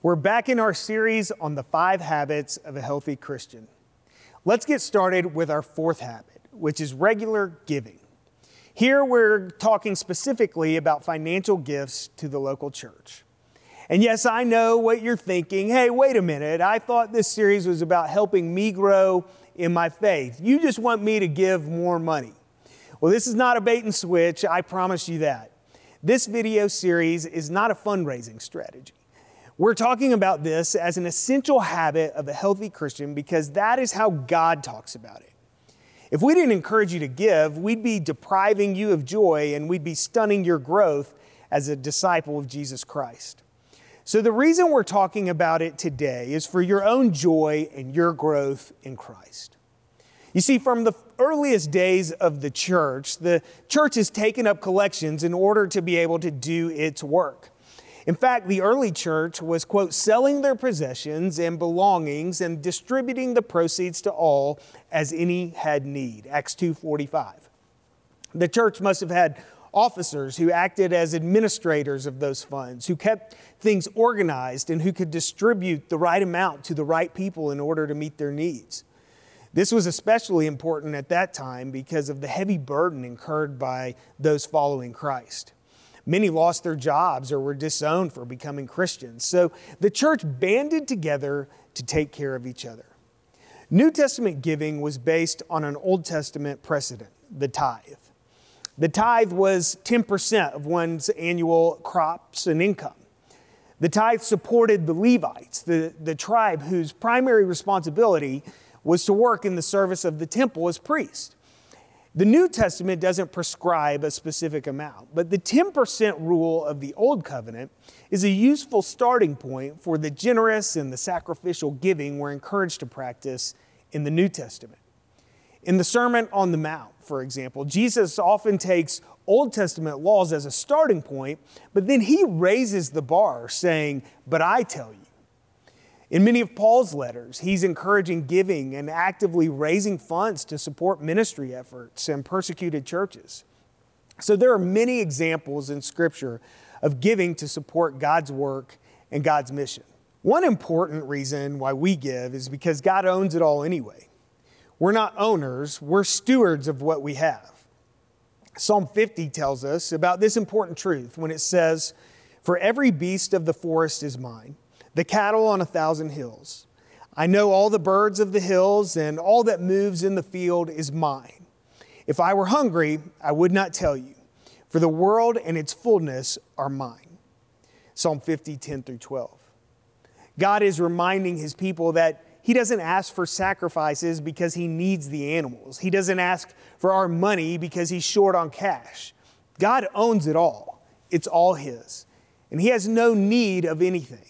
We're back in our series on the five habits of a healthy Christian. Let's get started with our fourth habit, which is regular giving. Here we're talking specifically about financial gifts to the local church. And yes, I know what you're thinking. Hey, wait a minute. I thought this series was about helping me grow in my faith. You just want me to give more money. Well, this is not a bait and switch, I promise you that. This video series is not a fundraising strategy. We're talking about this as an essential habit of a healthy Christian because that is how God talks about it. If we didn't encourage you to give, we'd be depriving you of joy and we'd be stunning your growth as a disciple of Jesus Christ. So, the reason we're talking about it today is for your own joy and your growth in Christ. You see, from the earliest days of the church, the church has taken up collections in order to be able to do its work. In fact, the early church was, quote, selling their possessions and belongings and distributing the proceeds to all as any had need. Acts 2:45. The church must have had officers who acted as administrators of those funds, who kept things organized and who could distribute the right amount to the right people in order to meet their needs. This was especially important at that time because of the heavy burden incurred by those following Christ. Many lost their jobs or were disowned for becoming Christians. So the church banded together to take care of each other. New Testament giving was based on an Old Testament precedent, the tithe. The tithe was 10% of one's annual crops and income. The tithe supported the Levites, the, the tribe whose primary responsibility was to work in the service of the temple as priests. The New Testament doesn't prescribe a specific amount, but the 10% rule of the Old Covenant is a useful starting point for the generous and the sacrificial giving we're encouraged to practice in the New Testament. In the Sermon on the Mount, for example, Jesus often takes Old Testament laws as a starting point, but then he raises the bar, saying, But I tell you. In many of Paul's letters, he's encouraging giving and actively raising funds to support ministry efforts and persecuted churches. So there are many examples in Scripture of giving to support God's work and God's mission. One important reason why we give is because God owns it all anyway. We're not owners, we're stewards of what we have. Psalm 50 tells us about this important truth when it says, For every beast of the forest is mine the cattle on a thousand hills. I know all the birds of the hills, and all that moves in the field is mine. If I were hungry, I would not tell you, for the world and its fullness are mine. Psalm 50, 10 through 12. God is reminding his people that he doesn't ask for sacrifices because he needs the animals. He doesn't ask for our money because he's short on cash. God owns it all, it's all his. And he has no need of anything.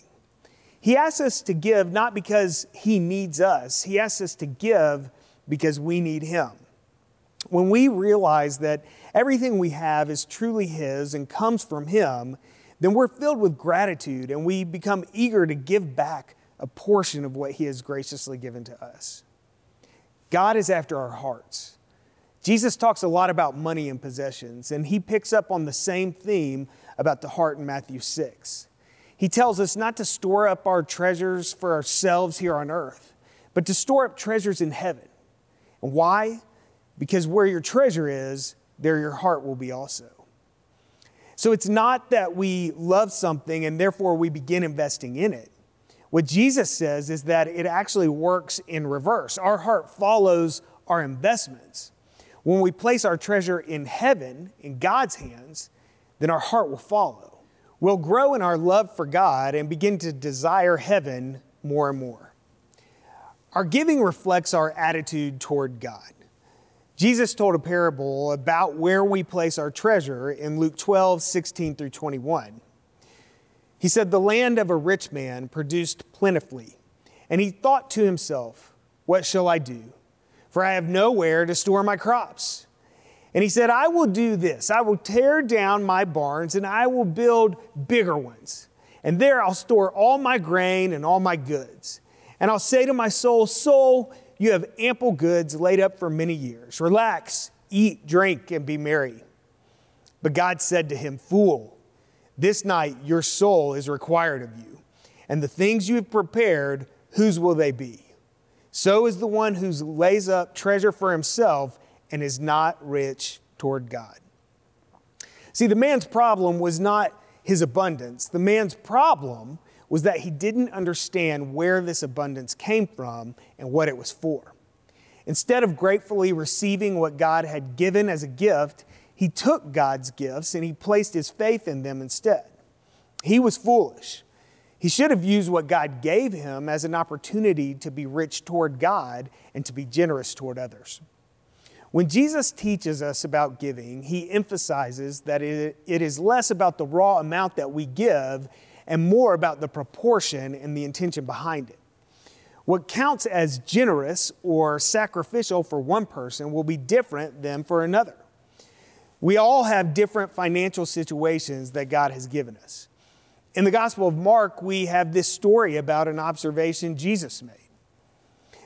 He asks us to give not because He needs us, He asks us to give because we need Him. When we realize that everything we have is truly His and comes from Him, then we're filled with gratitude and we become eager to give back a portion of what He has graciously given to us. God is after our hearts. Jesus talks a lot about money and possessions, and He picks up on the same theme about the heart in Matthew 6. He tells us not to store up our treasures for ourselves here on earth, but to store up treasures in heaven. And why? Because where your treasure is, there your heart will be also. So it's not that we love something and therefore we begin investing in it. What Jesus says is that it actually works in reverse. Our heart follows our investments. When we place our treasure in heaven, in God's hands, then our heart will follow we'll grow in our love for God and begin to desire heaven more and more. Our giving reflects our attitude toward God. Jesus told a parable about where we place our treasure in Luke 12, 16 through 21. He said, The land of a rich man produced plentifully, and he thought to himself, What shall I do? For I have nowhere to store my crops. And he said, I will do this. I will tear down my barns and I will build bigger ones. And there I'll store all my grain and all my goods. And I'll say to my soul, Soul, you have ample goods laid up for many years. Relax, eat, drink, and be merry. But God said to him, Fool, this night your soul is required of you. And the things you have prepared, whose will they be? So is the one who lays up treasure for himself and is not rich toward God. See, the man's problem was not his abundance. The man's problem was that he didn't understand where this abundance came from and what it was for. Instead of gratefully receiving what God had given as a gift, he took God's gifts and he placed his faith in them instead. He was foolish. He should have used what God gave him as an opportunity to be rich toward God and to be generous toward others. When Jesus teaches us about giving, he emphasizes that it, is less about the raw amount that we give and more about the proportion and the intention behind it. What counts as generous or sacrificial for one person will be different than for another. We all have different financial situations that God has given us. In the Gospel of Mark, we have this story about an observation Jesus made.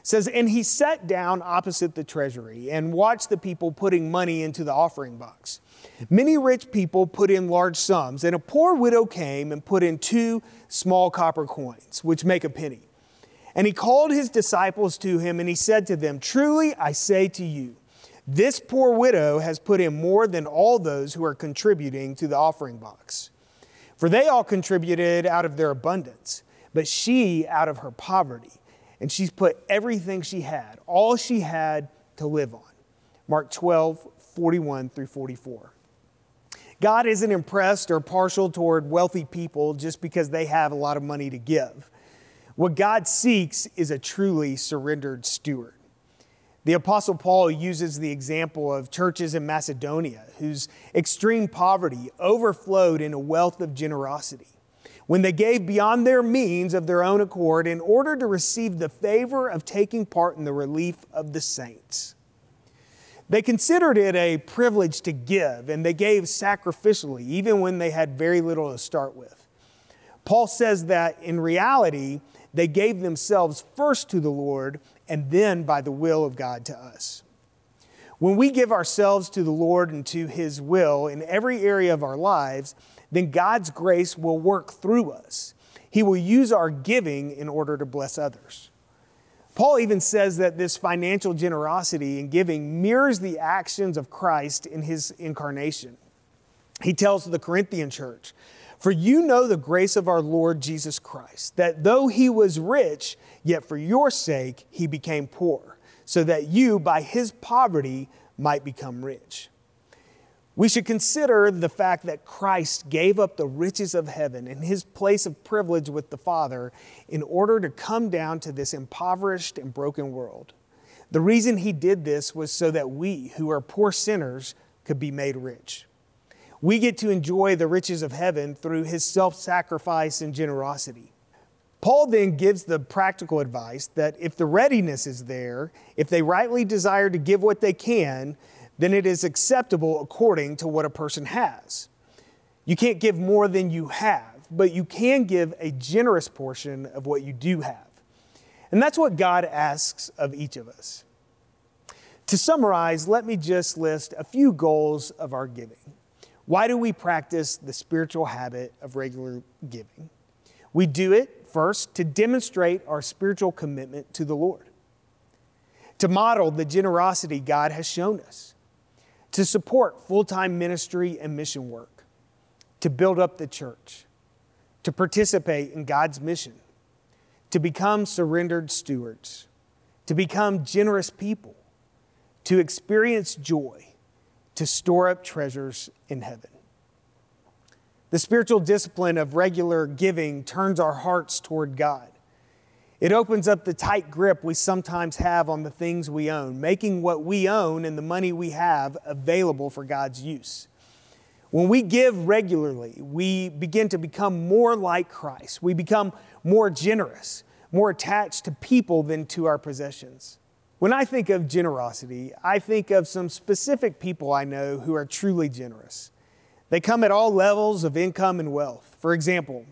Says, And he sat down opposite the treasury and watched the people putting money into the offering box. Many rich people put in large sums, and a poor widow came and put in two small copper coins, which make a penny. And he called his disciples to him, and he said to them, Truly I say to you, this poor widow has put in more than all those who are contributing to the offering box. For they all contributed out of their abundance, but she out of her poverty. And she's put everything she had, all she had to live on. Mark 12, 41 through 44. God isn't impressed or partial toward wealthy people just because they have a lot of money to give. What God seeks is a truly surrendered steward. The Apostle Paul uses the example of churches in Macedonia whose extreme poverty overflowed in a wealth of generosity when they gave beyond their means of their own accord in order to receive the favor of taking part in the relief of the saints. They considered it a privilege to give, and they gave sacrificially, even when they had very little to start with. Paul says that in reality, they gave themselves first to the Lord and then by the will of God to us. When we give ourselves to the Lord and to His will in every area of our lives, then God's grace will work through us. He will use our giving in order to bless others. Paul even says that this financial generosity and giving mirrors the actions of Christ in his incarnation. He tells the Corinthian church, For you know the grace of our Lord Jesus Christ, that though he was rich, Yet for your sake he became poor, so that you, by his poverty, might become rich. We should consider the fact that Christ gave up the riches of heaven and his place of privilege with the Father in order to come down to this impoverished and broken world. The reason he did this was so that we, who are poor sinners, could be made rich. We get to enjoy the riches of heaven through his self sacrifice and generosity. Paul then gives the practical advice that if the readiness is there, if they rightly desire to give what they can, then it is acceptable according to what a person has. You can't give more than you have, but you can give a generous portion of what you do have. And that's what God asks of each of us. To summarize, let me just list a few goals of our giving. Why do we practice the spiritual habit of regular giving? We do it First, to demonstrate our spiritual commitment to the Lord, to model the generosity God has shown us, to support full time ministry and mission work, to build up the church, to participate in God's mission, to become surrendered stewards, to become generous people, to experience joy, to store up treasures in heaven. The spiritual discipline of regular giving turns our hearts toward God. It opens up the tight grip we sometimes have on the things we own, making what we own and the money we have available for God's use. When we give regularly, we begin to become more like Christ. We become more generous, more attached to people than to our possessions. When I think of generosity, I think of some specific people I know who are truly generous. They come at all levels of income and wealth. For example,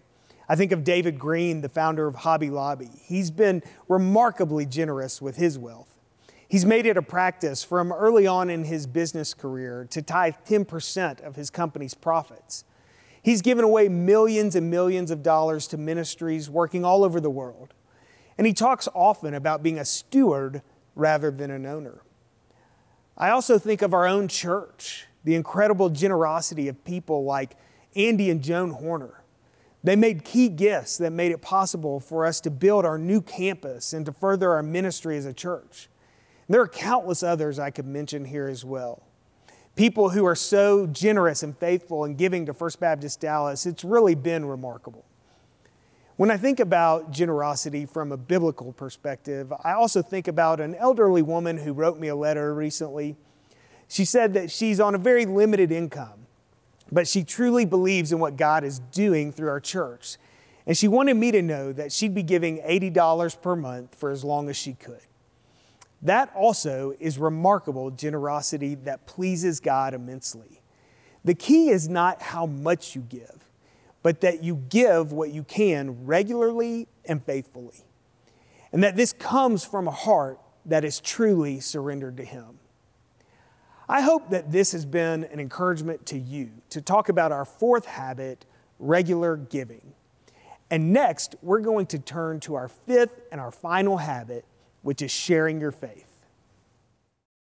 I think of David Green, the founder of Hobby Lobby. He's been remarkably generous with his wealth. He's made it a practice from early on in his business career to tithe 10% of his company's profits. He's given away millions and millions of dollars to ministries working all over the world. And he talks often about being a steward rather than an owner. I also think of our own church, the incredible generosity of people like Andy and Joan Horner. They made key gifts that made it possible for us to build our new campus and to further our ministry as a church. And there are countless others I could mention here as well people who are so generous and faithful and giving to First Baptist Dallas, it's really been remarkable. When I think about generosity from a biblical perspective, I also think about an elderly woman who wrote me a letter recently. She said that she's on a very limited income, but she truly believes in what God is doing through our church. And she wanted me to know that she'd be giving $80 per month for as long as she could. That also is remarkable generosity that pleases God immensely. The key is not how much you give, but that you give what you can regularly and faithfully. And that this comes from a heart that is truly surrendered to Him. I hope that this has been an encouragement to you to talk about our fourth habit, regular giving. And next, we're going to turn to our fifth and our final habit, which is sharing your faith.